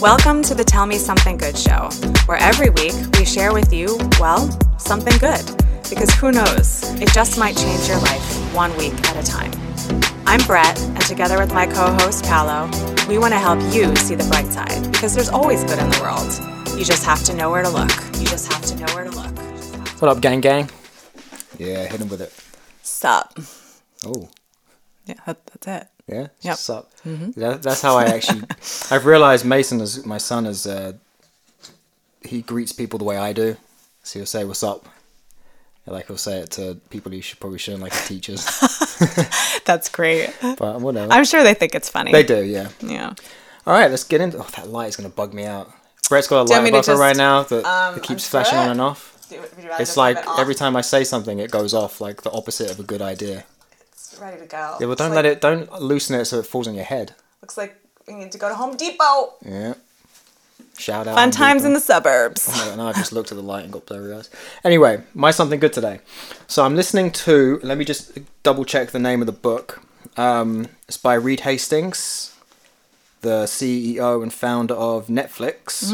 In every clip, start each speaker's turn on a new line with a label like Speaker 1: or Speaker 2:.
Speaker 1: Welcome to the Tell Me Something Good show, where every week we share with you, well, something good. Because who knows, it just might change your life one week at a time. I'm Brett, and together with my co host Paolo, we want to help you see the bright side because there's always good in the world. You just have to know where to look. You just have to know where to look.
Speaker 2: What up, gang gang? Yeah, hit him with it.
Speaker 1: Sup?
Speaker 2: Oh,
Speaker 1: Yeah, that, that's it.
Speaker 2: Yeah.
Speaker 1: Yep.
Speaker 2: Sup. That, that's how I actually. I've realized Mason is my son is. Uh, he greets people the way I do. So he'll say, "What's up?" Like he'll say it to people he should probably shouldn't, like teachers.
Speaker 1: That's great.
Speaker 2: but whatever.
Speaker 1: I'm sure they think it's funny.
Speaker 2: they do, yeah.
Speaker 1: Yeah.
Speaker 2: All right, let's get into. Oh, that light is gonna bug me out. Brett's got a
Speaker 1: Do
Speaker 2: light above her right now that
Speaker 1: um,
Speaker 2: keeps flashing
Speaker 1: it?
Speaker 2: on and off. It's like every time I say something, it goes off, like the opposite of a good idea.
Speaker 1: Ready to go.
Speaker 2: Yeah, well, don't let it. Don't loosen it so it falls on your head.
Speaker 1: Looks like we need to go to Home Depot.
Speaker 2: Yeah. Shout out.
Speaker 1: Fun times
Speaker 2: Depot.
Speaker 1: in the suburbs.
Speaker 2: Oh, no, I just looked at the light and got blurry eyes. Anyway, my something good today. So I'm listening to. Let me just double check the name of the book. Um, it's by Reed Hastings, the CEO and founder of Netflix.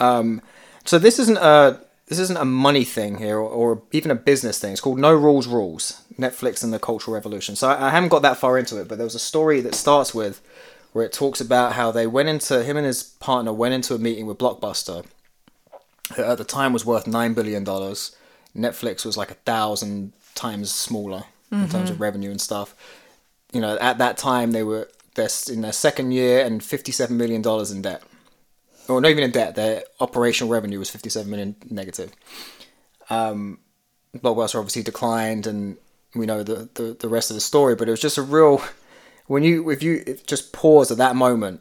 Speaker 2: Um, so this isn't a this isn't a money thing here, or, or even a business thing. It's called No Rules Rules: Netflix and the Cultural Revolution. So I, I haven't got that far into it, but there was a story that starts with where it talks about how they went into him and his partner went into a meeting with Blockbuster that at the time was worth nine billion dollars. Netflix was like a thousand times smaller in terms of mm-hmm. revenue and stuff. You know, at that time they were they're in their second year and fifty-seven million dollars in debt, or not even in debt. Their operational revenue was fifty-seven million negative. Um, Blockbuster obviously declined, and we know the, the the rest of the story. But it was just a real when you if you just pause at that moment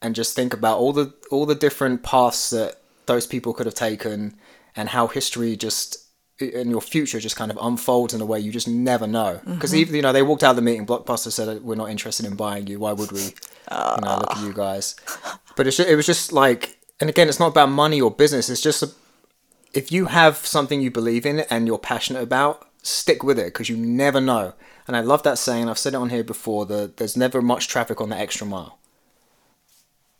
Speaker 2: and just think about all the all the different paths that those people could have taken and how history just and your future just kind of unfolds in a way you just never know because even you know they walked out of the meeting blockbuster said we're not interested in buying you why would we you know look at you guys. But it's, ju- it was just like and again it's not about money or business. It's just a, if you have something you believe in and you're passionate about stick with it because you never know. And i love that saying i've said it on here before that there's never much traffic on the extra mile.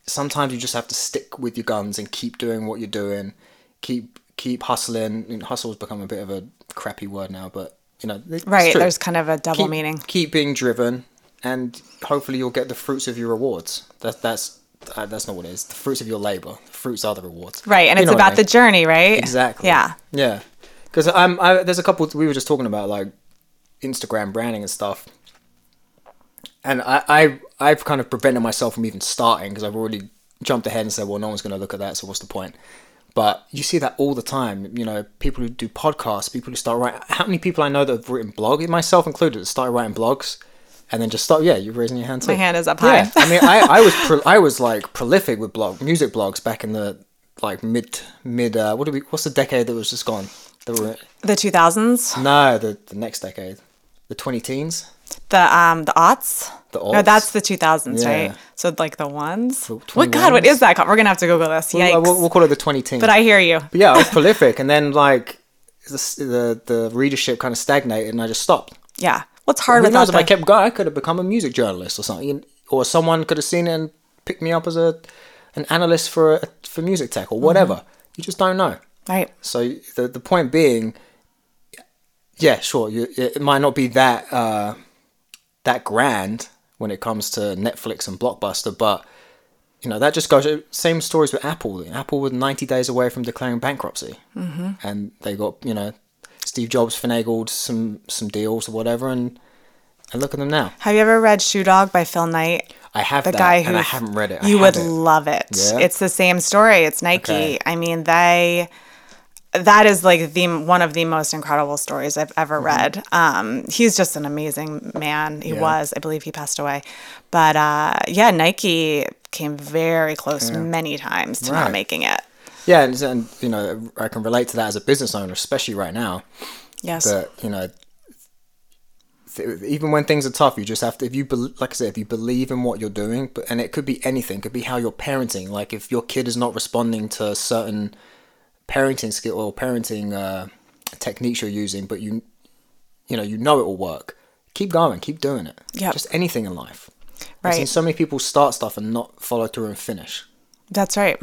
Speaker 2: Sometimes you just have to stick with your guns and keep doing what you're doing. Keep keep hustling. And hustle's become a bit of a crappy word now but you know it's
Speaker 1: Right. There's kind of a double
Speaker 2: keep,
Speaker 1: meaning.
Speaker 2: keep being driven and hopefully you'll get the fruits of your rewards that, that's uh, that's not what it is the fruits of your labor the fruits are the rewards
Speaker 1: Right. And
Speaker 2: You
Speaker 1: it's
Speaker 2: what I
Speaker 1: about the journey, right?
Speaker 2: Exactly.
Speaker 1: Yeah.
Speaker 2: Yeah. Because I'm. I, there's a couple. We were just talking about like Instagram branding and stuff, and I, I I've kind of prevented myself from even starting because I've already jumped ahead and said, well, no one's going to look at that, so what's the point? But you see that all the time. You know, people who do podcasts, people who start writing. How many people I know that have written blog, myself included, that started writing blogs, and then just start. Yeah, you're raising your hand too.
Speaker 1: My hand is up
Speaker 2: Yeah,
Speaker 1: high.
Speaker 2: I mean, I, I was pro- I was like prolific with blog music blogs back in the like mid mid. Uh, what do we? What's the decade that was just gone? Were
Speaker 1: The 2000s,
Speaker 2: no, the the next decade, the twenty teens.
Speaker 1: the um, the aughts.
Speaker 2: The
Speaker 1: No, that's the 2000s,
Speaker 2: Yeah.
Speaker 1: right? So like the ones. What God? What is that called? We're gonna have to Google this. Yikes!
Speaker 2: We'll, we'll, we'll call it the twenty teens.
Speaker 1: but I hear you.
Speaker 2: But yeah, I was prolific, and then like the the, the readership kind of stagnated, and I just stopped.
Speaker 1: Yeah. What's hard
Speaker 2: Who knows if I kept going, I could have become a music journalist or something, or someone could have seen it and picked me up as a an analyst for a, for music tech or whatever.
Speaker 1: Mm-hmm.
Speaker 2: You just don't know.
Speaker 1: right?
Speaker 2: So the the point being, yeah, sure, you, it might not be that uh, that grand when it comes to Netflix and Blockbuster, but you know that just goes. Same stories with Apple. Apple was ninety days away from declaring bankruptcy, mm-hmm. and they got you know Steve Jobs finagled some some deals or whatever, and and look at them now.
Speaker 1: Have you ever read Shoe Dog by Phil Knight?
Speaker 2: I have
Speaker 1: the
Speaker 2: that,
Speaker 1: guy who
Speaker 2: and I haven't read it. I
Speaker 1: you would
Speaker 2: it.
Speaker 1: love it.
Speaker 2: Yeah?
Speaker 1: It's the same story. It's Nike.
Speaker 2: Okay.
Speaker 1: I mean, they that is like the one of the most incredible stories I've ever read. Um, he's just an amazing man. He
Speaker 2: Mm-hmm. Yeah.
Speaker 1: was. I believe he passed away. But uh, yeah, Nike came very close many times to not making it.
Speaker 2: Yeah, and, and you know I can relate to that as a business owner, especially right now.
Speaker 1: Yes.
Speaker 2: that you know th- even when things are tough you just have to if you bel like i said if you believe in what you're doing but and it could be anything it could be how you're parenting like if your kid is not responding to certain parenting skill or parenting uh, techniques you're using but you you know you know it will work keep going keep doing it
Speaker 1: Yep.
Speaker 2: just anything in life Right. i've seen so many people start stuff and not follow through and finish
Speaker 1: That's right.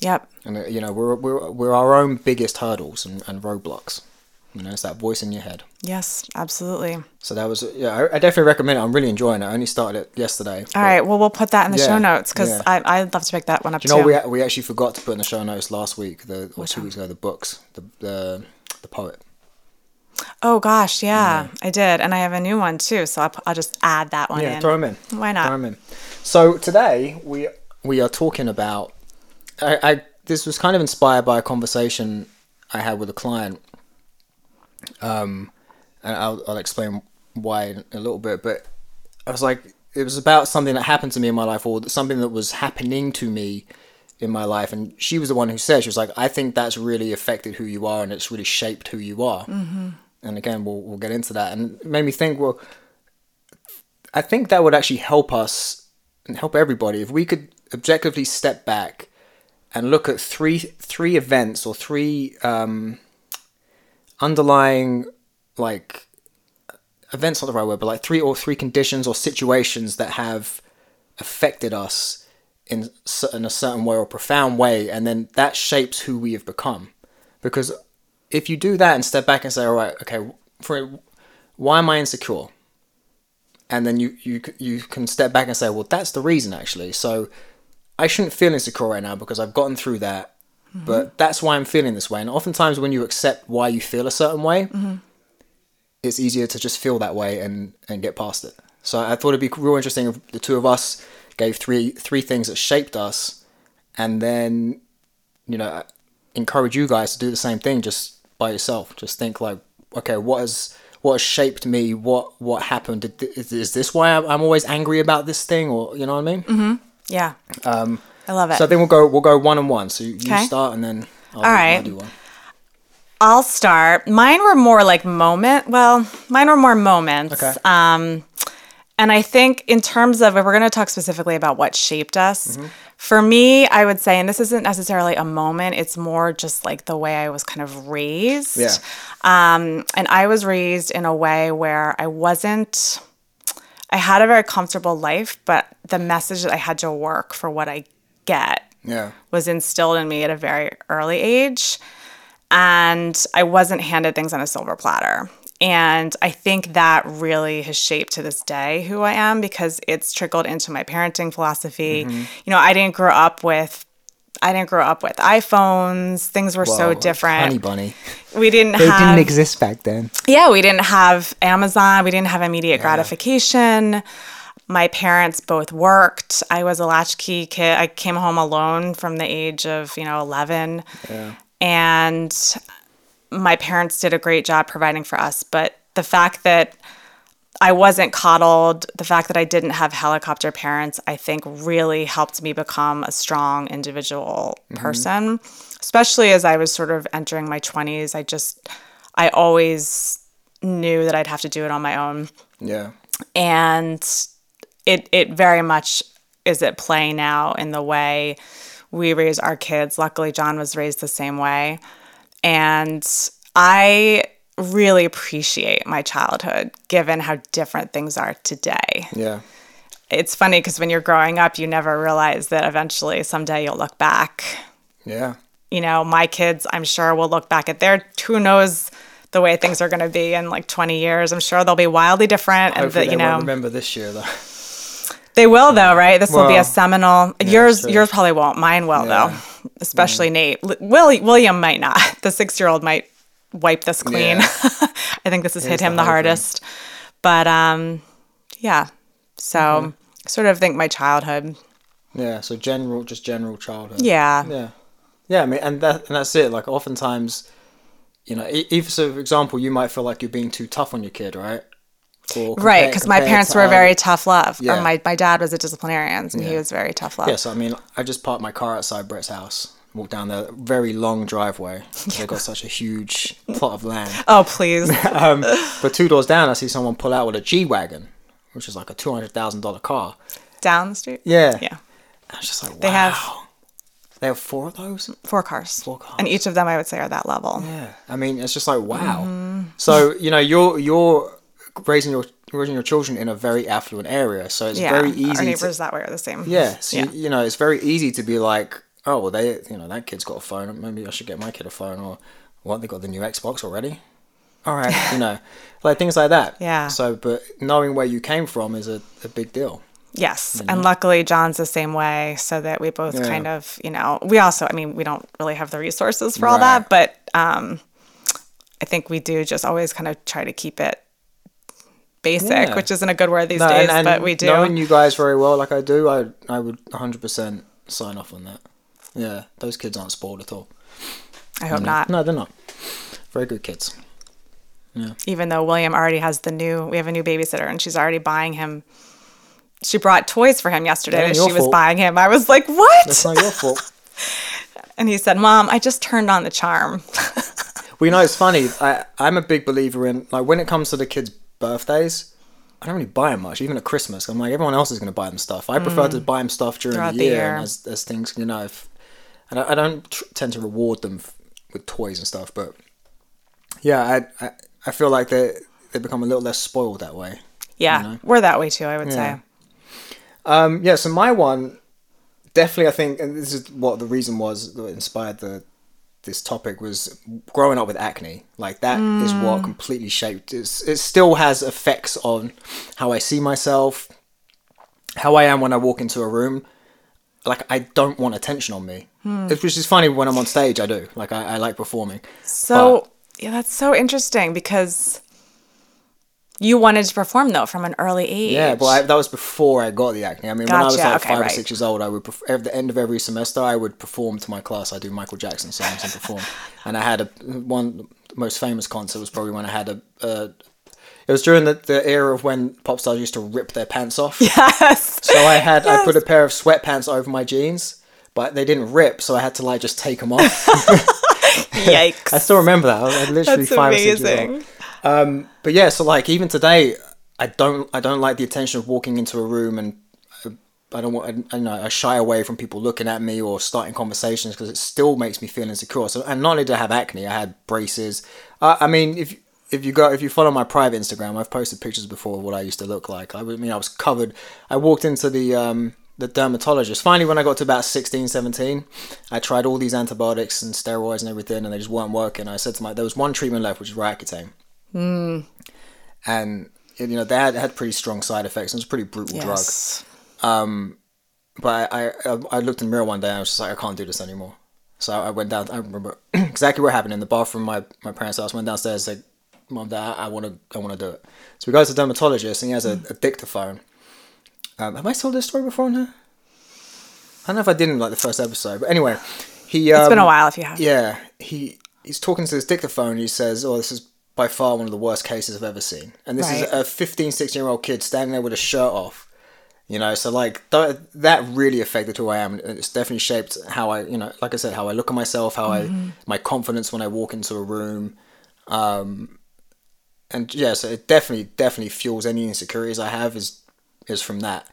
Speaker 1: Yep.
Speaker 2: And uh, you know, we're we're we're our own biggest hurdles and, and roadblocks. You know, it's that voice in your head.
Speaker 1: Yes, absolutely.
Speaker 2: So that was yeah. I, I definitely recommend it. I'm really enjoying it. I only started it yesterday.
Speaker 1: All right. Well, we'll put that in the
Speaker 2: Yeah,
Speaker 1: show notes because
Speaker 2: yeah.
Speaker 1: I I'd love to pick that one up
Speaker 2: Do you know
Speaker 1: too.
Speaker 2: we we actually forgot to put in the show notes last week, the or
Speaker 1: Which
Speaker 2: two
Speaker 1: one?
Speaker 2: weeks ago, the books, the the the poet.
Speaker 1: oh gosh, yeah, I did, and I have a new one too. So I'll, I'll just add that one
Speaker 2: Yeah,
Speaker 1: in.
Speaker 2: throw them in.
Speaker 1: Why not?
Speaker 2: Throw them in. So today we we are talking about. I, I this was kind of inspired by a conversation I had with a client. Um, and I'll I'll explain why in a little bit, but I was like, it was about something that happened to me in my life, or something that was happening to me in my life, and she was the one who said she was like, I think that's really affected who you are, and it's really shaped who you are. Mm-hmm. And again, we'll we'll get into that, and it made me think, well. I think that would actually help us and help everybody if we could objectively step back and look at three three events or three um, underlying like events not the right word, but like three or three conditions or situations that have affected us in, in a certain way or profound way, and then that shapes who we have become. Because if you do that and step back and say, all right, okay, for why am I insecure? and then you you you can step back and say, well, that's the reason actually. So I shouldn't feel insecure right now because I've gotten through that. But mm-hmm. that's why I'm feeling this way. And oftentimes, when you accept why you feel a certain way, mm-hmm. it's easier to just feel that way and and get past it. So I thought it'd be real interesting if the two of us gave three three things that shaped us, and then you know encourage you guys to do the same thing just by yourself. Just think like, okay, what has what has shaped me? What what happened? Did, is, is this why I'm, I'm always angry about this thing, or you know what I mean? Mm-hmm.
Speaker 1: Yeah. Um, I love it.
Speaker 2: So I think we'll go we'll go one on one. So you, you start, and then I'll,
Speaker 1: All
Speaker 2: do,
Speaker 1: right.
Speaker 2: I'll do one.
Speaker 1: I'll start. Mine were more like moment. Well, mine were more moments.
Speaker 2: Okay.
Speaker 1: Um, and I think in terms of if we're going to talk specifically about what shaped us,
Speaker 2: Mm-hmm.
Speaker 1: for me, I would say, and this isn't necessarily a moment. It's more just like the way I was kind of raised.
Speaker 2: Yeah.
Speaker 1: Um, and I was raised in a way where I wasn't. I had a very comfortable life, but the message that I had to work for what I get
Speaker 2: Yeah.
Speaker 1: was instilled in me at a very early age. And I wasn't handed things on a silver platter. And I think that really has shaped to this day who I am because it's trickled into my parenting philosophy.
Speaker 2: Mm-hmm.
Speaker 1: You know, I didn't grow up with I didn't grow up with iPhones. Things were so different.
Speaker 2: Honey bunny.
Speaker 1: We didn't
Speaker 2: They
Speaker 1: have
Speaker 2: didn't exist back then.
Speaker 1: yeah, we didn't have Amazon. We didn't have immediate gratification. My parents both worked. I was a latchkey kid. I came home alone from the age of, you know, 11.
Speaker 2: Yeah.
Speaker 1: And my parents did a great job providing for us. But the fact that I wasn't coddled, the fact that I didn't have helicopter parents, I think really helped me become a strong individual mm-hmm. person, especially as I was sort of entering my 20s. I just, I always knew that I'd have to do it on my own.
Speaker 2: Yeah.
Speaker 1: And it, it very much is at play now in the way we raise our kids. Luckily, John was raised the same way. And I really appreciate my childhood given how different things are today.
Speaker 2: Yeah.
Speaker 1: It's funny because when you're growing up, you never realize that eventually someday you'll look back.
Speaker 2: Yeah.
Speaker 1: You know, my kids, I'm sure, will look back at their, who knows the way things are going to be in like 20 years. I'm sure they'll be wildly different. And
Speaker 2: Hopefully
Speaker 1: that, you
Speaker 2: they
Speaker 1: know,
Speaker 2: remember this year though.
Speaker 1: they will though, right? This will be a seminal. yours,
Speaker 2: true.
Speaker 1: yours probably won't. Mine will
Speaker 2: Yeah.
Speaker 1: though, especially Nate. Will, William might not. The six year old might wipe this clean.
Speaker 2: Yeah.
Speaker 1: I think this has hit him
Speaker 2: the
Speaker 1: the
Speaker 2: hard thing.
Speaker 1: hardest. But um, yeah. So
Speaker 2: Mm-hmm.
Speaker 1: sort of think my childhood.
Speaker 2: Yeah. So general, just general childhood.
Speaker 1: Yeah.
Speaker 2: Yeah. Yeah. I mean, and that and that's it. Like oftentimes, you know, even so, for example, you might feel like you're being too tough on your kid, right? Or
Speaker 1: Right, because my parents were very tough love.
Speaker 2: Yeah.
Speaker 1: Or my, my dad was a disciplinarian, and he
Speaker 2: Yeah.
Speaker 1: was very tough love.
Speaker 2: Yeah, so I mean, I just parked my car outside Brett's house, walked down the very long driveway. They've got such a huge plot of land.
Speaker 1: Oh, please.
Speaker 2: Um, but two doors down, I see someone pull out with a G wagon, which is like a two hundred thousand dollar car.
Speaker 1: Down the street?
Speaker 2: Yeah,
Speaker 1: Yeah.
Speaker 2: I was just like, wow.
Speaker 1: They have-
Speaker 2: they have four of those.
Speaker 1: Four cars.
Speaker 2: Four cars.
Speaker 1: And each of them, I would say, are that level.
Speaker 2: Yeah, I mean, it's just like wow.
Speaker 1: Mm-hmm.
Speaker 2: So you know, you're you're raising your raising your children in a very affluent area, so it's
Speaker 1: Yeah.
Speaker 2: very
Speaker 1: Our
Speaker 2: easy. To,
Speaker 1: neighbors that way are the same.
Speaker 2: yeah, so
Speaker 1: Yeah.
Speaker 2: You, you know, it's very easy to be like, oh well, they, you know, that kid's got a phone. Maybe I should get my kid a phone, or what? They got the new Xbox already. All right, you know, like things like that.
Speaker 1: Yeah.
Speaker 2: So, but knowing where you came from is a, a big deal.
Speaker 1: Yes. And luckily, John's the same way, so that we both
Speaker 2: Yeah.
Speaker 1: kind of, you know, we also, I mean, we don't really have the resources for all
Speaker 2: Right.
Speaker 1: that, but um, I think we do just always kind of try to keep it basic,
Speaker 2: Yeah.
Speaker 1: which isn't a good word these
Speaker 2: No,
Speaker 1: days,
Speaker 2: and, and
Speaker 1: but we do.
Speaker 2: Knowing you guys very well, like I do, I I would 100% sign off on that. Yeah, those kids aren't spoiled at all.
Speaker 1: I hope not.
Speaker 2: No, they're not. Very good kids. Yeah.
Speaker 1: Even though William already has the new, we have a new babysitter, and she's already buying him. She brought toys for him yesterday
Speaker 2: your
Speaker 1: she was buying him. I was like, what?
Speaker 2: That's not your fault.
Speaker 1: And he said, Mom, I just turned on the charm.
Speaker 2: Well, you know, it's funny. I, I'm a big believer in like when it comes to the kids' birthdays. I don't really buy them much, even at Christmas. I'm like everyone else is going to buy them stuff. I prefer to buy them stuff during
Speaker 1: Mm. Throughout
Speaker 2: the
Speaker 1: the
Speaker 2: year,
Speaker 1: year.
Speaker 2: and as as things you know. If, and I, I don't tr- tend to reward them f- with toys and stuff, but yeah, I I, I feel like they they become a little less spoiled that way.
Speaker 1: yeah,
Speaker 2: know?
Speaker 1: we're that way too, I would
Speaker 2: Yeah.
Speaker 1: say.
Speaker 2: Um, yeah, so my one, definitely, I think, and this is what the reason was that inspired the this topic was growing up with acne. Like that is what completely shaped. It's, it still has effects on how I see myself, how I am when I walk into a room. Like I don't want attention on me, hmm. It's- which is funny when I'm on stage. I do. Like I, I like performing.
Speaker 1: So yeah, that's so interesting because you wanted to perform though from an early age.
Speaker 2: Yeah, but I, that was before I got the acne. I mean, when I was like
Speaker 1: okay,
Speaker 2: five or six years old, I would perf- at the end of every semester I would perform to my class. I do Michael Jackson songs and perform. And I had a one the most famous concert was probably when I had a. a it was during the, the era of when pop stars used to rip their pants off.
Speaker 1: yes.
Speaker 2: So I had I put a pair of sweatpants over my jeans, but they didn't rip, so I had to like just take them off.
Speaker 1: Yikes.
Speaker 2: I still remember that. I was like, literally
Speaker 1: That's
Speaker 2: five or six years old.
Speaker 1: amazing.
Speaker 2: But yeah, so like even today, I don't I don't like the attention of walking into a room and uh, I don't want I, I know I shy away from people looking at me or starting conversations because it still makes me feel insecure. So and not only did I have acne, I had braces. Uh, I mean, if if you go if you follow my private Instagram, I've posted pictures before of what I used to look like. I mean, I was covered. I walked into the um the dermatologist. Finally, when I got to about 16, 17, I tried all these antibiotics and steroids and everything, and they just weren't working. I said to my, there was one treatment left, which is Roaccutane and you know they had, had pretty strong side effects. It was a pretty brutal drug.
Speaker 1: Yes.
Speaker 2: But I, I I looked in the mirror one day and I was just like I can't do this anymore. So I went down. I remember exactly what happened in the bathroom. My my parents' house. Went downstairs. "Mom, Dad, I want to I want to do it." So we go to the dermatologist and he has a, a dictaphone. Um, have I told this story before on here? I don't know if I did in like the first episode, but anyway, he. Um,
Speaker 1: It's been a while if you have.
Speaker 2: Yeah, he he's talking to this dictaphone. He says, "Oh, this is by far one of the worst cases I've ever seen." And this is a 15, 16 year old kid standing there with a shirt off. You know, so like th- that really affected who I am. and It's definitely shaped how I, you know, like I said, how I look at myself, how I, my confidence when I walk into a room. Um, and yeah, so it definitely, definitely fuels any insecurities I have is is from that.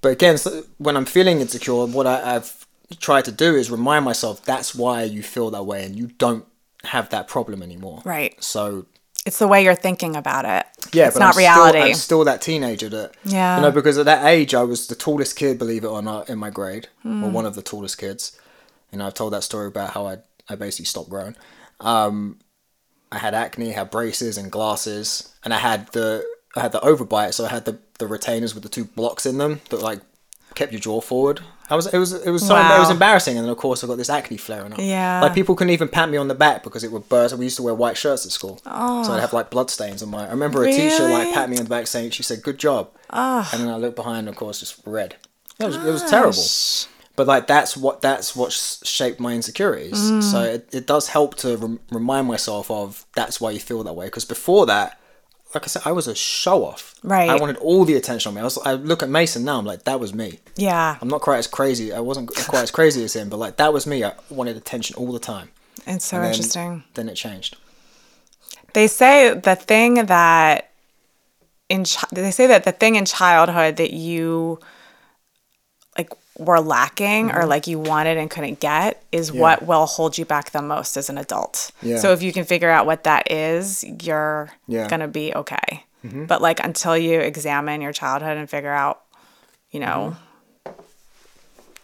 Speaker 2: But again, so when I'm feeling insecure, what I, I've tried to do is remind myself that's why you feel that way, and you don't have that problem anymore.
Speaker 1: Right.
Speaker 2: So
Speaker 1: It's the way you're thinking about it.
Speaker 2: yeah,
Speaker 1: it's
Speaker 2: but
Speaker 1: not
Speaker 2: I'm
Speaker 1: reality.
Speaker 2: Still, I'm still that teenager that
Speaker 1: Yeah.
Speaker 2: you know because at that age I was the tallest kid, believe it or not, in my grade, or one of the tallest kids. You know, I've told that story about how I I basically stopped growing. Um, I had acne, had braces and glasses, and I had the I had the overbite, so I had the the retainers with the two blocks in them that like kept your jaw forward. I was it was it was so it was embarrassing, and then of course I got this acne flaring up.
Speaker 1: Yeah.
Speaker 2: like people couldn't even pat me on the back because it would burst. We used to wear white shirts at school, so I'd oh. have like blood stains on my. I remember a teacher like
Speaker 1: Really?
Speaker 2: pat me on the back saying she said good job, ah. and then I looked behind, and of course, just red. It was, it was terrible
Speaker 1: Gosh.
Speaker 2: But like that's what that's what shaped my insecurities. Mm. So it, it does help to rem- remind myself of that's why you feel that way. Because before that like i said i was a show off
Speaker 1: Right.
Speaker 2: i wanted all the attention on me. I was i look at mason now i'm like that was me.
Speaker 1: Yeah.
Speaker 2: i'm not quite as crazy i wasn't quite as crazy as him but like that was me. I wanted attention all the time.
Speaker 1: It's so
Speaker 2: then-
Speaker 1: interesting.
Speaker 2: then it changed.
Speaker 1: They say the thing that in chi- they say that the thing in childhood that you were lacking or like you wanted and couldn't get is
Speaker 2: Mm-hmm. Yeah.
Speaker 1: what will hold you back the most as an adult.
Speaker 2: Yeah.
Speaker 1: So if you can figure out what that is, you're
Speaker 2: Yeah.
Speaker 1: gonna be okay. But like until you examine your childhood and figure out, you know,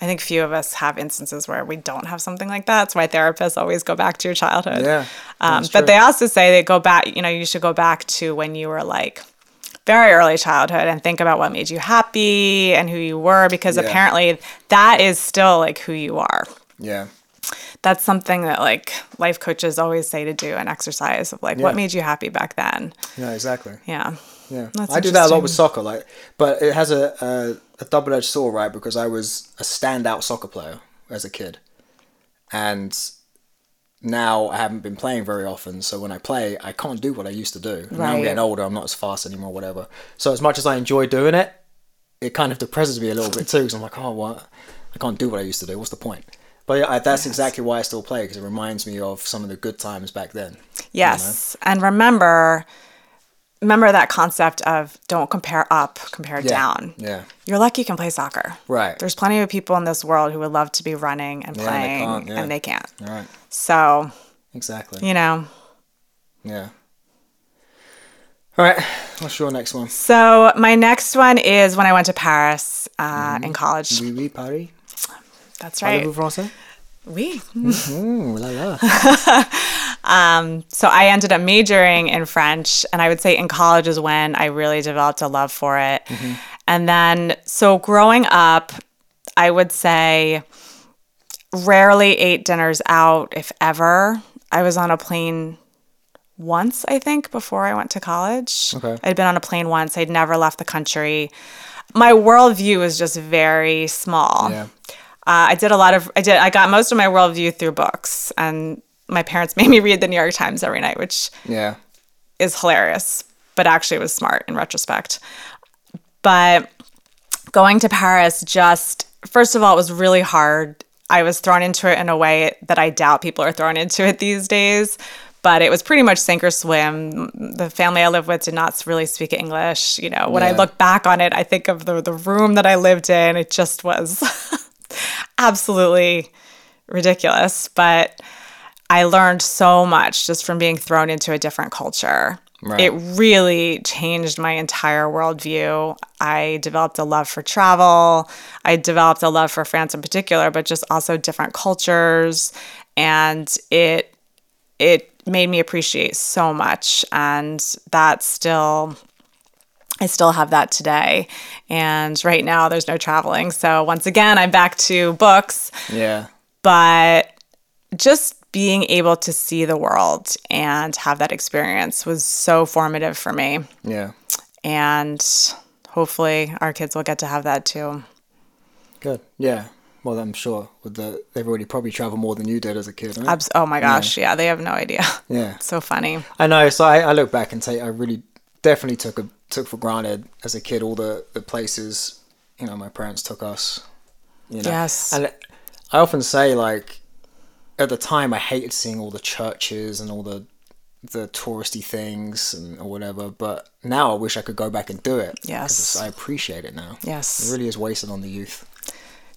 Speaker 1: I think few of us have instances where we don't have something like that. That's why therapists always go back to your childhood.
Speaker 2: Yeah,
Speaker 1: Um, but they also say they go back, you know, you should go back to when you were like very early childhood and think about what made you happy and who you were because
Speaker 2: Yeah.
Speaker 1: apparently that is still like who you are.
Speaker 2: Yeah.
Speaker 1: That's something that like life coaches always say to do an exercise of like what made you happy back then.
Speaker 2: Yeah, exactly.
Speaker 1: Yeah.
Speaker 2: Yeah,
Speaker 1: That's
Speaker 2: I do that a lot with soccer, like, but it has a a, a double edged sword, right? Because I was a standout soccer player as a kid, and now I haven't been playing very often. So when I play, I can't do what I used to do. Right. Now I'm getting older; I'm not as fast anymore, whatever. So as much as I enjoy doing it, it kind of depresses me a little bit too, because I'm like, oh, what? I can't do what I used to do. What's the point? But yeah, I, that's exactly why I still play because it reminds me of some of the good times back then.
Speaker 1: Yes. And remember remember that concept of don't compare up, compare
Speaker 2: Yeah.
Speaker 1: down.
Speaker 2: Yeah.
Speaker 1: You're lucky you can play soccer.
Speaker 2: Right.
Speaker 1: There's plenty of people in this world who would love to be running and
Speaker 2: Yeah, and they
Speaker 1: playing
Speaker 2: yeah.
Speaker 1: and they can't.
Speaker 2: Right.
Speaker 1: So,
Speaker 2: Exactly.
Speaker 1: you know.
Speaker 2: Yeah. All right. What's your next one?
Speaker 1: So, my next one is when I went to Paris uh, in college.
Speaker 2: Oui, oui, Paris.
Speaker 1: That's right.
Speaker 2: Parlez-vous français?
Speaker 1: Oui.
Speaker 2: Ooh, la la.
Speaker 1: So I ended up majoring in French, and I would say in college is when I really developed a love for it. And then, so growing up, I would say rarely ate dinners out, if ever. I was on a plane once, I think, before I went to college.
Speaker 2: Okay.
Speaker 1: I'd been on a plane once. I'd never left the country. My worldview was just very small.
Speaker 2: Yeah.
Speaker 1: Uh, I did a lot of I did I got most of my worldview through books, and my parents made me read the New York Times every night, which
Speaker 2: Yeah.
Speaker 1: is hilarious, but actually was smart in retrospect. But going to Paris just first of all it was really hard. I was thrown into it in a way that I doubt people are thrown into it these days. But it was pretty much sink or swim. The family I lived with did not really speak English. You know, when I look back on it, I think of the the room that I lived in. It just was absolutely ridiculous. But I learned so much just from being thrown into a different culture.
Speaker 2: Right.
Speaker 1: It really changed my entire worldview. I developed a love for travel. I developed a love for France in particular, but just also different cultures. And it it made me appreciate so much. And that still I still have that today. And right now there's no traveling. So once again, I'm back to books
Speaker 2: Yeah.
Speaker 1: but just being able to see the world and have that experience was so formative for me
Speaker 2: Yeah.
Speaker 1: and hopefully our kids will get to have that too
Speaker 2: Good. Yeah. Well, I'm sure with the they've already probably traveled more than you did as a kid.
Speaker 1: Abs- oh my gosh yeah they have no idea
Speaker 2: Yeah.
Speaker 1: so funny
Speaker 2: I know. So I, I look back and say I really definitely took a took for granted as a kid all the the places you know my parents took us. You know?
Speaker 1: Yes.
Speaker 2: And I often say like at the time I hated seeing all the churches and all the the touristy things and or whatever, but now I wish I could go back and do it.
Speaker 1: Yes.
Speaker 2: I appreciate it now.
Speaker 1: Yes.
Speaker 2: It really is wasted on the youth.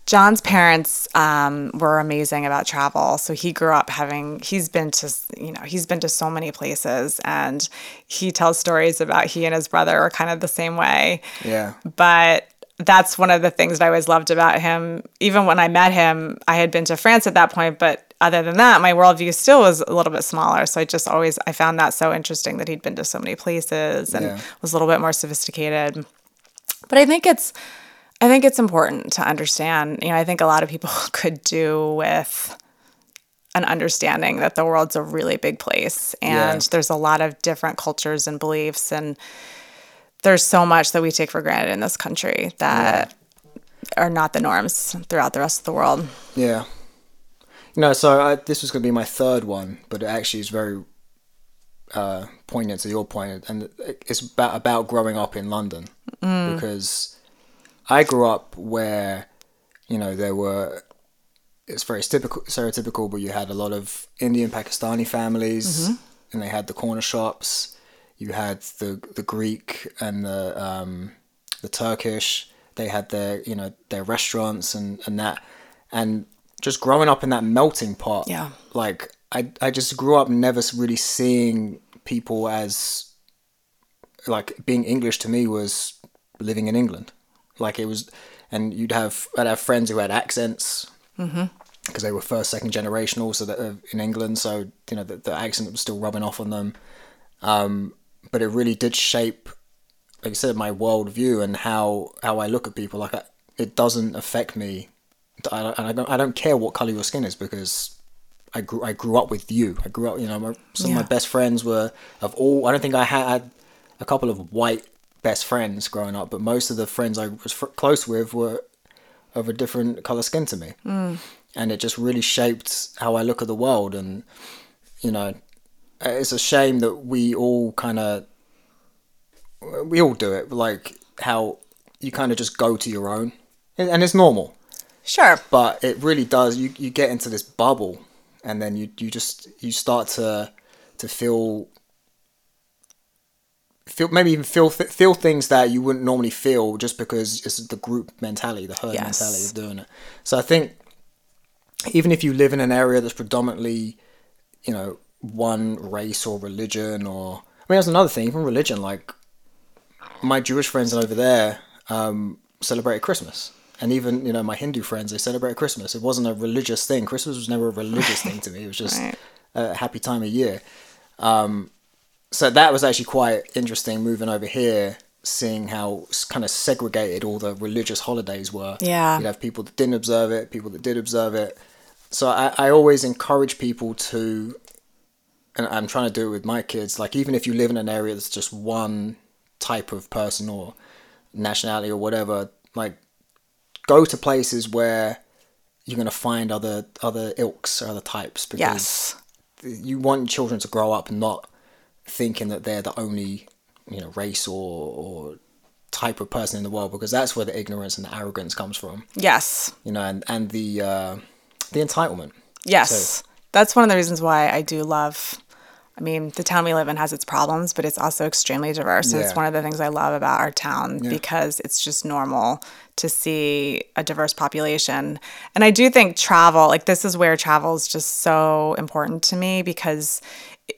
Speaker 1: John's parents um, were amazing about travel. So he grew up having, he's been to, you know, he's been to so many places and he tells stories about he and his brother are kind of the same way.
Speaker 2: Yeah.
Speaker 1: but that's one of the things that I always loved about him. Even when I met him, I had been to France at that point, but other than that, my worldview still was a little bit smaller. So I just always I found that so interesting that he'd been to so many places and
Speaker 2: Yeah.
Speaker 1: was a little bit more sophisticated. But I think it's I think it's important to understand. You know, I think a lot of people could do with an understanding that the world's a really big place and
Speaker 2: Yeah.
Speaker 1: there's a lot of different cultures and beliefs and there's so much that we take for granted in this country that are not the norms throughout the rest of the world.
Speaker 2: Yeah. No, so I, this was going to be my third one, but it actually is very uh, poignant to your point, and it's about about growing up in London because I grew up where you know there were it's very typical stereotypical, but you had a lot of Indian Pakistani families, and they had the corner shops. You had the the Greek and the um, the Turkish. They had their you know their restaurants and and that, and just growing up in that melting pot.
Speaker 1: Yeah.
Speaker 2: Like I I just grew up never really seeing people as like being English to me was living in England. Like it was, and you'd have I'd have friends who had accents because they were first, second generation also that uh, in England. So you know the, the accent was still rubbing off on them. Um, but it really did shape, like I said, my worldview and how how I look at people. Like I, it doesn't affect me. I don't, and I don't I don't care what color your skin is because I grew I grew up with you. I grew up, you know, my, some of my best friends were of all. I don't think I had a couple of white best friends growing up, but most of the friends I was fr- close with were of a different color skin to me, mm. and it just really shaped how I look at the world. And you know, it's a shame that we all kind of we all do it, like how you kind of just go to your own, and it's normal
Speaker 1: Sure.
Speaker 2: but it really does you, you get into this bubble and then you you just you start to to feel feel maybe even feel feel things that you wouldn't normally feel just because it's the group mentality the herd
Speaker 1: Yes.
Speaker 2: mentality of doing it so i think even if you live in an area that's predominantly you know one race or religion or i mean that's another thing even religion like my jewish friends over there um celebrated christmas and even you know my hindu friends they celebrate christmas. It wasn't a religious thing. Christmas was never a religious thing to me. It was just
Speaker 1: Right.
Speaker 2: a happy time of year. Um so that was actually quite interesting moving over here seeing how kind of segregated all the religious holidays were.
Speaker 1: Yeah.
Speaker 2: you'd have people that didn't observe it people that did observe it. So I, I always encourage people to and i'm trying to do it with my kids like even if you live in an area that's just one type of person or nationality or whatever like go to places where you're going to find other other ilks or other types because
Speaker 1: Yes.
Speaker 2: you want children to grow up not thinking that they're the only you know race or or type of person in the world because that's where the ignorance and the arrogance comes from
Speaker 1: Yes.
Speaker 2: you know and and the uh the entitlement
Speaker 1: Yes. That's one of the reasons why I do love. I mean, the town we live in has its problems, but it's also extremely diverse. And it's one of the things I love about our town
Speaker 2: Yeah.
Speaker 1: because it's just normal to see a diverse population. And I do think travel, like this is where travel is just so important to me because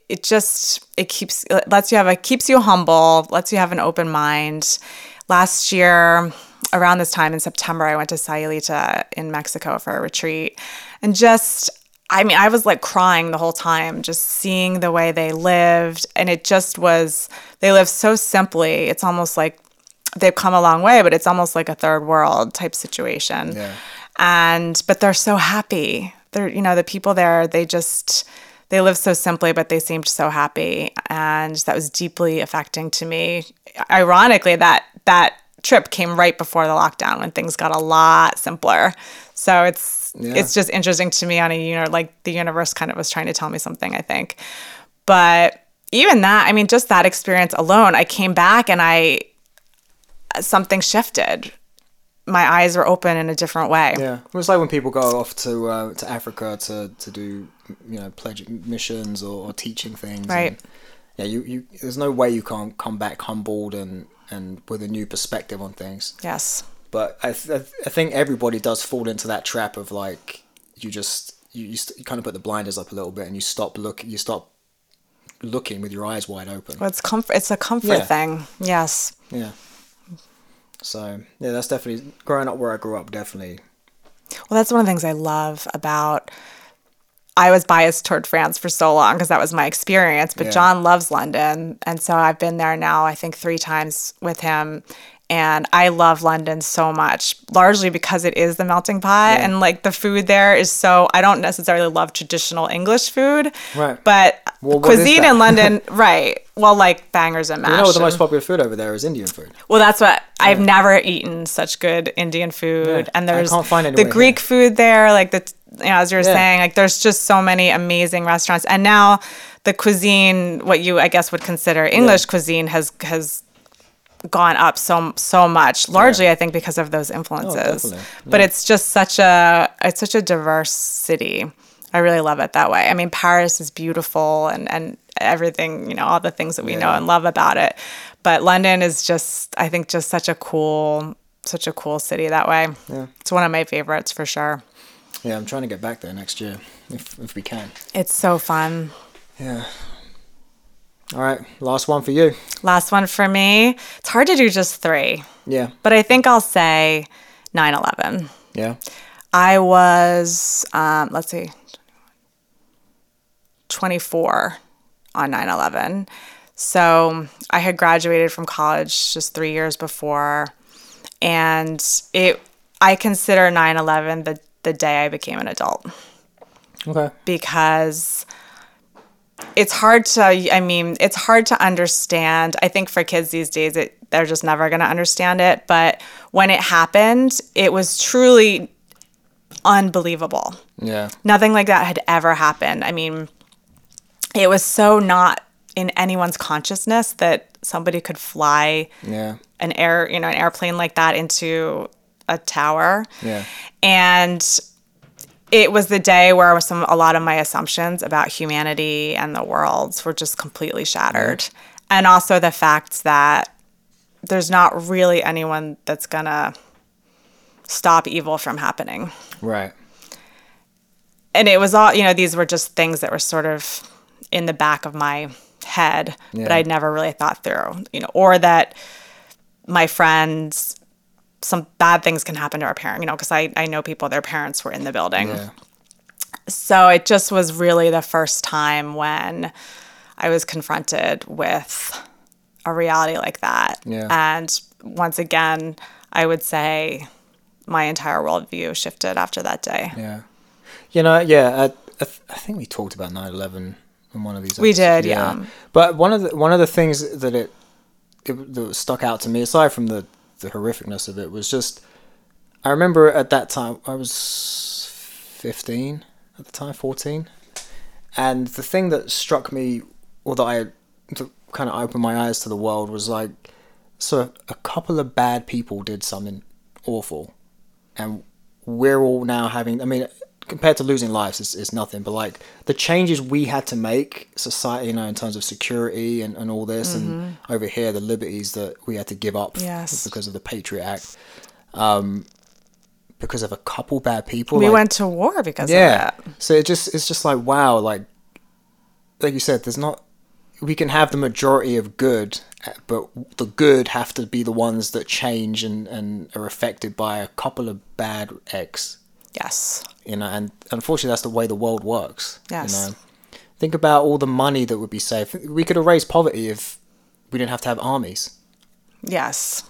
Speaker 1: it- just it keeps it lets you have a keeps you humble, lets you have an open mind. Last year around this time in September, I went to Sayulita in Mexico for a retreat and just I mean, I was like crying the whole time, just seeing the way they lived. And it just was, they live so simply. It's almost like they've come a long way, but it's almost like a third world type situation.
Speaker 2: Yeah.
Speaker 1: And, but they're so happy. They're, you know, the people there, they just, they live so simply, but they seemed so happy. And that was deeply affecting to me. Ironically, that, that, trip came right before the lockdown when things got a lot simpler so it's
Speaker 2: Yeah.
Speaker 1: it's just interesting to me on a you know like the universe kind of was trying to tell me something i think but even that i mean just that experience alone i came back and i something shifted my eyes were open in a different way
Speaker 2: Yeah, it was like when people go off to uh, to Africa to, to do you know pledge missions or, or teaching things.
Speaker 1: Right.
Speaker 2: And, yeah, you, you there's no way you can't come back humbled and and with a new perspective on things.
Speaker 1: yes
Speaker 2: But I th- I think everybody does fall into that trap of like you just you you, st- you kind of put the blinders up a little bit and you stop look you stop looking with your eyes wide open.
Speaker 1: well, it's comfort it's a comfort
Speaker 2: Yeah.
Speaker 1: thing yes
Speaker 2: Yeah. So yeah, that's definitely growing up where I grew up. Definitely.
Speaker 1: Well, that's one of the things I love about. I was biased toward France for so long because that was my experience, but
Speaker 2: Yeah.
Speaker 1: John loves London. And so I've been there now, I think, three times with him. And I love London so much, largely because it is the melting pot. And like the food there is so, I don't necessarily love traditional English food.
Speaker 2: Right.
Speaker 1: But
Speaker 2: Well,
Speaker 1: cuisine in London, right. Well, like bangers and mash.
Speaker 2: You know, the most popular food over there is Indian food.
Speaker 1: well, that's what I've never eaten such good Indian food,
Speaker 2: Yeah,
Speaker 1: and there's the Greek
Speaker 2: here.
Speaker 1: food there, like the you know, as you were
Speaker 2: Yeah.
Speaker 1: saying, like there's just so many amazing restaurants, and now the cuisine, what you I guess would consider English cuisine, has has gone up so so much, largely I think because of those influences.
Speaker 2: Oh, definitely.
Speaker 1: But it's just such a it's such a diverse city. I really love it that way. I mean, Paris is beautiful and and everything, you know, all the things that we know and love about it. But London is just I think just such a cool such a cool city that way.
Speaker 2: Yeah.
Speaker 1: It's one of my favorites for sure.
Speaker 2: Yeah, I'm trying to get back there next year if if we can.
Speaker 1: It's so fun.
Speaker 2: Yeah. All right, last one for you.
Speaker 1: Last one for me. It's hard to do just three,
Speaker 2: Yeah.
Speaker 1: but I think I'll say 9 11.
Speaker 2: Yeah.
Speaker 1: I was, um, let's see, 24 on 9 11. So I had graduated from college just three years before. And it, I consider 9 11 the, the day I became an adult
Speaker 2: Okay.
Speaker 1: because it's hard to i mean it's hard to understand i think for kids these days it, they're just never going to understand it but when it happened it was truly unbelievable
Speaker 2: Yeah.
Speaker 1: nothing like that had ever happened i mean it was so not in anyone's consciousness that somebody could fly
Speaker 2: Yeah.
Speaker 1: an air you know an airplane like that into a tower
Speaker 2: Yeah.
Speaker 1: and it was the day where some a lot of my assumptions about humanity and the world were just completely shattered. And also the fact that there's not really anyone that's gonna stop evil from happening.
Speaker 2: Right.
Speaker 1: and it was all you know these were just things that were sort of in the back of my head but i'd never really thought through you know or that my friends some bad things can happen to our parent you know because I, I know people their parents were in the building
Speaker 2: Yeah.
Speaker 1: so it just was really the first time when i was confronted with a reality like that
Speaker 2: Yeah.
Speaker 1: and once again i would say my entire worldview shifted after that day
Speaker 2: Yeah. You know, yeah, I, I, th- I think we talked about 9/11 in one of these.
Speaker 1: We
Speaker 2: episodes.
Speaker 1: did, yeah.
Speaker 2: But one of the one of the things that it, it that stuck out to me, aside from the the horrificness of it, was just I remember at that time I was 15 at the time, 14, and the thing that struck me, or that I that kind of opened my eyes to the world, was like, so a couple of bad people did something awful, and we're all now having. I mean, compared to losing lives, it's, it's nothing. But like the changes we had to make, society, you know, in terms of security and, and all this, and over here the liberties that we had to give up
Speaker 1: Yes.
Speaker 2: because of the Patriot Act, um, because of a couple bad people.
Speaker 1: we
Speaker 2: like-
Speaker 1: went to war because
Speaker 2: yeah.
Speaker 1: of that
Speaker 2: So it just it's just like wow, like like you said, there's not we can have the majority of good, but the good have to be the ones that change and, and are affected by a couple of bad eggs.
Speaker 1: yes
Speaker 2: You know, and unfortunately that's the way the world works.
Speaker 1: Yes.
Speaker 2: You know. Think about all the money that would be saved. We could erase poverty if we didn't have to have armies.
Speaker 1: yes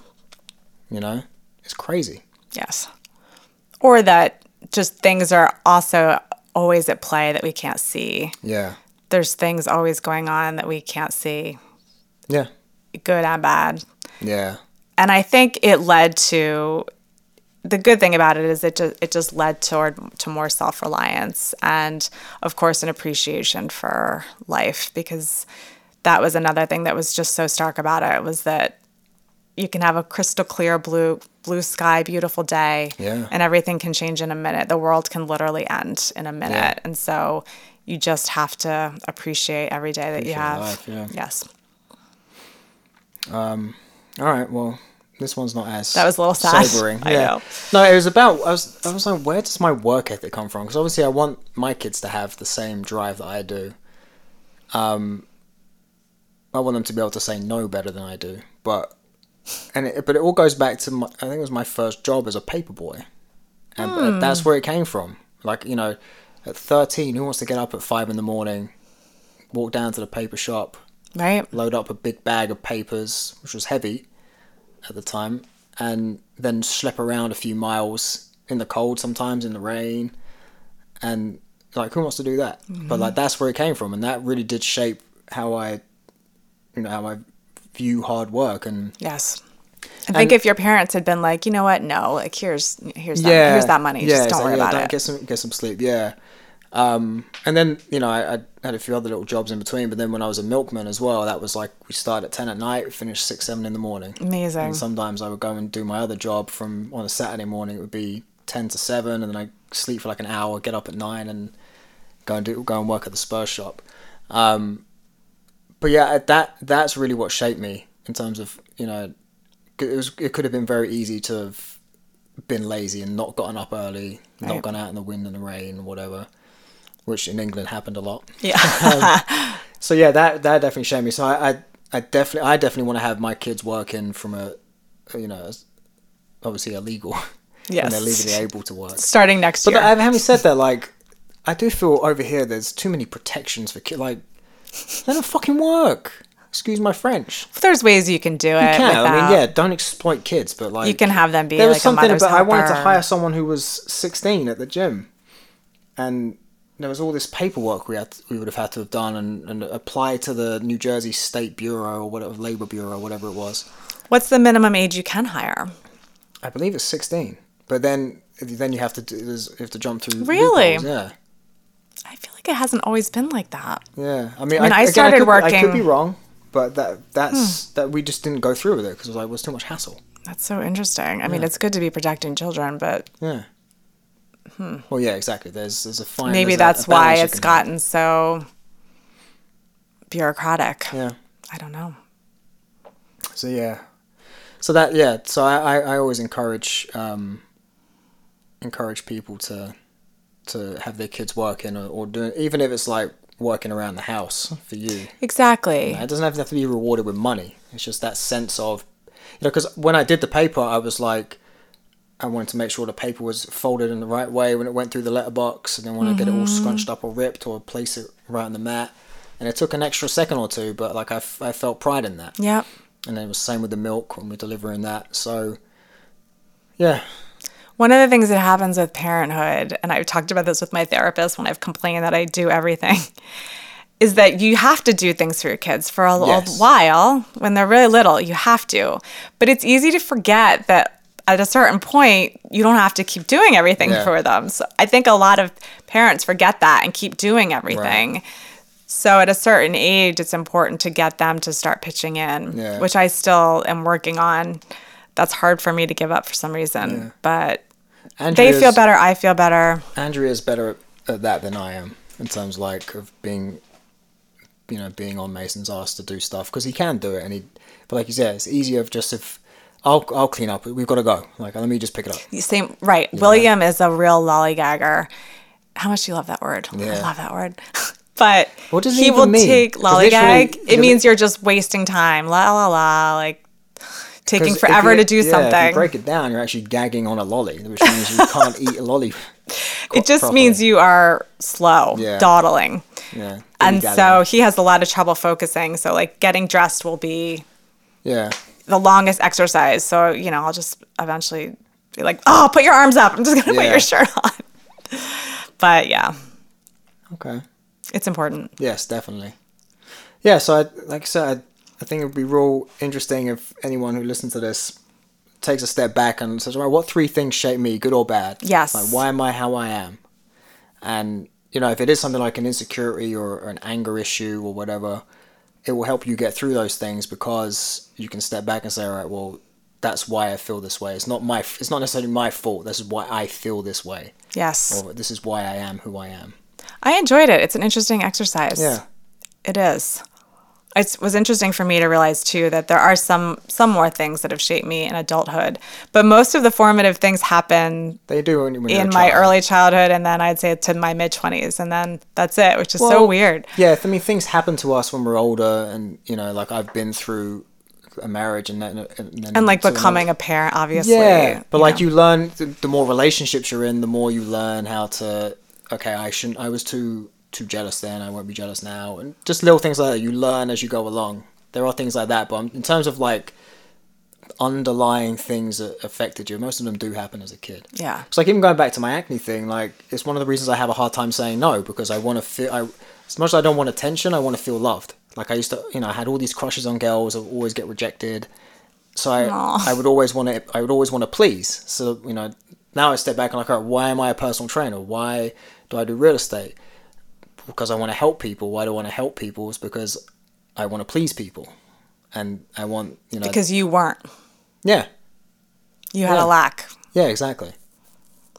Speaker 2: You know? It's crazy.
Speaker 1: yes or that just things are also always at play that we can't see
Speaker 2: Yeah.
Speaker 1: there's things always going on that we can't see
Speaker 2: Yeah.
Speaker 1: good and bad
Speaker 2: Yeah.
Speaker 1: and I think it led to the good thing about it is it just it just led toward to more self reliance and of course an appreciation for life because that was another thing that was just so stark about it was that you can have a crystal clear blue blue sky beautiful day
Speaker 2: Yeah.
Speaker 1: and everything can change in a minute the world can literally end in a minute and so you just have to appreciate every day that you have
Speaker 2: life, yeah.
Speaker 1: yes um,
Speaker 2: All right. Well, this one's not as
Speaker 1: That was a little sad.
Speaker 2: sobering.
Speaker 1: I
Speaker 2: yeah.
Speaker 1: know.
Speaker 2: No, it was about. I was. I was like, where does my work ethic come from? Because obviously, I want my kids to have the same drive that I do. Um. I want them to be able to say no better than I do, but and it, but it all goes back to my, I think it was my first job as a paper boy, and but that's where it came from. Like you know, at thirteen, who wants to get up at five in the morning, walk down to the paper shop,
Speaker 1: right
Speaker 2: load up a big bag of papers, which was heavy at the time, and then schlep around a few miles in the cold, sometimes in the rain, and like who wants to do that? But mm-hmm. like that's where it came from, and that really did shape how I, you know, how I view hard work and
Speaker 1: Yes. I think if your parents had been like, you know what, no, like here's here's that
Speaker 2: yeah,
Speaker 1: here's that money,
Speaker 2: Yeah,
Speaker 1: just don't
Speaker 2: like,
Speaker 1: worry
Speaker 2: yeah,
Speaker 1: about
Speaker 2: don't
Speaker 1: it.
Speaker 2: Get some get some sleep. Yeah. Um, and then you know I, I had a few other little jobs in between, but then when I was a milkman as well, that was like we started at ten at night, finished six seven in the morning.
Speaker 1: Amazing.
Speaker 2: And sometimes I would go and do my other job from on a Saturday morning. It would be ten to seven, and then I sleep for like an hour, get up at nine, and go and do go and work at the Spurs shop. Um, but yeah, that that's really what shaped me in terms of you know it was it could have been very easy to have been lazy and not gotten up early, not gone out in the wind and the rain, whatever. Which in England happened a lot.
Speaker 1: Yeah.
Speaker 2: Um, so yeah, that that definitely shamed me. So I I, I definitely I definitely want to have my kids working from a, you know, obviously illegal.
Speaker 1: Yes.
Speaker 2: And they're legally able to work.
Speaker 1: Starting next
Speaker 2: But
Speaker 1: year.
Speaker 2: But having said that, like, I do feel over here there's too many protections for kids. Like, they don't fucking work. Excuse my French.
Speaker 1: There's ways you can do it.
Speaker 2: You can.
Speaker 1: Without,
Speaker 2: I mean, yeah, don't exploit kids, but like,
Speaker 1: You can have them be
Speaker 2: there was
Speaker 1: like
Speaker 2: something
Speaker 1: mother's
Speaker 2: about. I wanted to hire someone who was 16 at the gym, and there was all this paperwork we had we would have had to have done and, and apply to the New Jersey State Bureau or whatever Labor Bureau, whatever it was.
Speaker 1: What's the minimum age you can hire?
Speaker 2: I believe it's 16, but then then you have to do, you have to jump through.
Speaker 1: Really?
Speaker 2: loopholes, Yeah.
Speaker 1: I feel like it hasn't always been like that.
Speaker 2: Yeah, I mean,
Speaker 1: I mean, I
Speaker 2: again,
Speaker 1: started
Speaker 2: could, I could be
Speaker 1: Hmm.
Speaker 2: wrong, but that that's that we just didn't go through with it because it was like it was too much hassle.
Speaker 1: That's so interesting. I mean, it's good to be protecting children, but
Speaker 2: Yeah. Well, yeah, exactly. There's there's a fine.
Speaker 1: Hmm. maybe
Speaker 2: there's a-
Speaker 1: that's
Speaker 2: a
Speaker 1: why it's gotten so bureaucratic.
Speaker 2: Yeah.
Speaker 1: I don't know.
Speaker 2: So yeah. So that yeah. So I I, I always encourage um encourage people to to have their kids working or, or doing even if it's like working around the house for you.
Speaker 1: Exactly.
Speaker 2: It doesn't have to be rewarded with money. It's just that sense of, you know, because when I did the paper, I was like, I wanted to make sure the paper was folded in the right way when it went through the letterbox. I didn't want to get it all mm-hmm. scrunched up or ripped or place it right on the mat. And it took an extra second or two, but like I, f- I felt pride in that.
Speaker 1: Yeah.
Speaker 2: And then it was same with the milk when we're delivering that. So, yeah,
Speaker 1: One of the things that happens with parenthood, and I've talked about this with my therapist when I've complained that I do everything, is that you have to do things for your kids for a, a
Speaker 2: Yes.
Speaker 1: while when they're really little. You have to. But it's easy to forget that at a certain point, you don't have to keep doing everything
Speaker 2: Yeah.
Speaker 1: for them. So I think a lot of parents forget that and keep doing everything. So at a certain age, it's important to get them to start pitching in,
Speaker 2: Yeah.
Speaker 1: which I still am working on. That's hard for me to give up for some reason, yeah. but they
Speaker 2: Andrea's-
Speaker 1: feel better. I feel better.
Speaker 2: Andrea's better at, at that than I am in terms like of being, you know, being on Mason's ass to do stuff because he can do it and he. But like you said, it's easier if just if I'll I'll clean up. We've got to go. Like let me just pick it up.
Speaker 1: Same, right? William is a real lollygagger. How much do you love that word? I love that word. But
Speaker 2: What does
Speaker 1: he will
Speaker 2: mean?
Speaker 1: take lollygag. It means you're just wasting time. La la la, like taking forever
Speaker 2: you-
Speaker 1: to do
Speaker 2: yeah,
Speaker 1: something.
Speaker 2: you break it down, you're actually gagging on a lolly, which means you can't eat a lolly.
Speaker 1: it just
Speaker 2: properly.
Speaker 1: means you are slow,
Speaker 2: Yeah.
Speaker 1: dawdling.
Speaker 2: Yeah.
Speaker 1: And so he has a lot of trouble focusing. So like getting dressed will be
Speaker 2: yeah.
Speaker 1: The longest exercise. So, you know, I'll just eventually be like, oh, put your arms up. I'm just going to put your shirt on. But yeah,
Speaker 2: Okay.
Speaker 1: it's important.
Speaker 2: Yes, definitely. Yeah, so I, like I said, I, I think it would be real interesting if anyone who listens to this takes a step back and says, "Right, what three things shape me, good or bad?
Speaker 1: Yes.
Speaker 2: Like, why am I how I am?" And you know, if it is something like an insecurity or, or an anger issue or whatever, it will help you get through those things because you can step back and say, "All right, well." That's why I feel this way. It's not my. It's not necessarily my fault. This is why I feel this way,
Speaker 1: Yes.
Speaker 2: or this is why I am who I am.
Speaker 1: I enjoyed it. It's an interesting exercise.
Speaker 2: Yeah.
Speaker 1: It is. It was interesting for me to realize too that there are some some more things that have shaped me in adulthood, but most of the formative things happen
Speaker 2: They do when,
Speaker 1: in my early childhood, and then I'd say to my mid twenties, and then that's it, which is so weird.
Speaker 2: Yeah, I mean, things happen to us when we're older, and you know, like I've been through a marriage and then and, then
Speaker 1: And like becoming a parent, obviously.
Speaker 2: yeah, but
Speaker 1: you
Speaker 2: like
Speaker 1: know.
Speaker 2: you learn the, the more relationships you're in, the more you learn how to. Okay, I shouldn't. I was too too jealous then. I won't be jealous now, and just little things like that. You learn as you go along. There are things like that, but in terms of like underlying things that affected you, most of them do happen as a kid.
Speaker 1: Yeah.
Speaker 2: It's like even going back to my acne thing, like it's one of the reasons I have a hard time saying no because I want to feel. I, as much as I don't want attention, I want to feel loved. Like I used to, you know, I had all these crushes on girls. I would always get rejected, so I. I would always want to, I would always want to please. So you know, now I step back and I go, why am I a personal trainer? Why do I do real estate? Because I want to help people. Why do I want to help people? It's because I want to please people, and I want, you know,
Speaker 1: because you weren't.
Speaker 2: yeah,
Speaker 1: You had
Speaker 2: Yeah.
Speaker 1: a lack.
Speaker 2: yeah, exactly.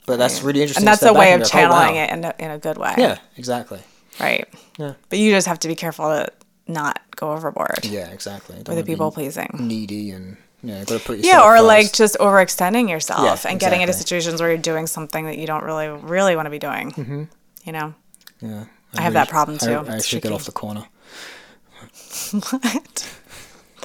Speaker 2: But that's really interesting.
Speaker 1: And that's a way of
Speaker 2: go, oh, wow.
Speaker 1: channeling it in a, in a good way.
Speaker 2: Yeah, exactly.
Speaker 1: Right.
Speaker 2: Yeah.
Speaker 1: But you just have to be careful to not go overboard
Speaker 2: Yeah, exactly. Don't
Speaker 1: with the people pleasing.
Speaker 2: needy and you know, got to put yourself.
Speaker 1: Yeah, or
Speaker 2: first.
Speaker 1: like just overextending yourself
Speaker 2: Yeah,
Speaker 1: and getting into situations where you're doing something that you don't really, really want to be doing.
Speaker 2: Mm-hmm.
Speaker 1: You know?
Speaker 3: Yeah.
Speaker 1: I have that problem, too.
Speaker 3: I, I should get off the corner.
Speaker 1: What?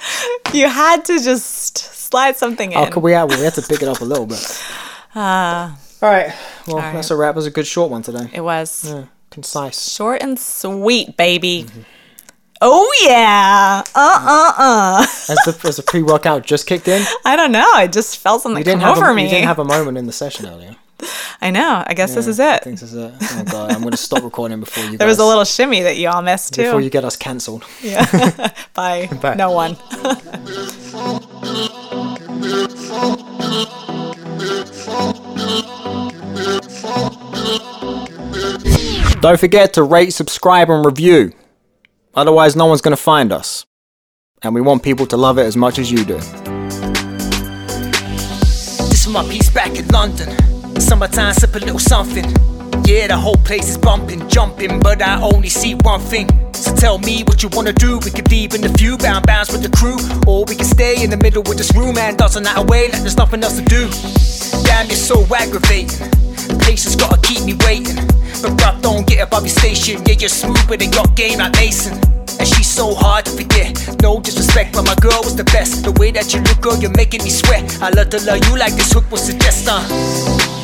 Speaker 1: you had to just slide something in.
Speaker 3: Oh, could we have? We had to pick it up a little bit.
Speaker 1: Uh,
Speaker 3: All right. Well,
Speaker 1: All right.
Speaker 3: that's a wrap. It was a good short one today.
Speaker 1: it was
Speaker 3: Yeah, concise.
Speaker 1: short and sweet, baby.
Speaker 3: Mm-hmm.
Speaker 1: Oh yeah. Uh uh uh.
Speaker 3: As the as the pre workout just kicked in,
Speaker 1: I don't know. I just felt something
Speaker 3: you didn't
Speaker 1: come
Speaker 3: have
Speaker 1: over
Speaker 3: a,
Speaker 1: me.
Speaker 3: you didn't have a moment in the session earlier.
Speaker 1: I know. I guess this is
Speaker 3: I
Speaker 1: it.
Speaker 3: think this is it. Oh god, I'm gonna stop recording before you.
Speaker 1: There was a little shimmy that you all missed too.
Speaker 3: before you get us cancelled.
Speaker 1: Yeah. By
Speaker 3: Bye.
Speaker 1: no one.
Speaker 3: Don't forget to rate, subscribe, and review. Otherwise, no one's gonna find us, and we want people to love it as much as you do.
Speaker 2: This is my piece back in London. Summertime, sip a little something. Yeah, the whole place is bumping, jumping, but I only see one thing. So tell me what you wanna do. We could leave in the few bound bounds with the crew, or we can stay in the middle with this room and dance on that away like there's nothing else to do. Damn, you're so aggravating. Patience gotta keep me waiting. But bruv, don't get above your station. Yeah, you're smooth, but in your game like Mason. And she's so hard to forget. No disrespect, but my girl was the best. The way that you look, girl, you're making me sweat. I love to love you like this hook would suggest, uh.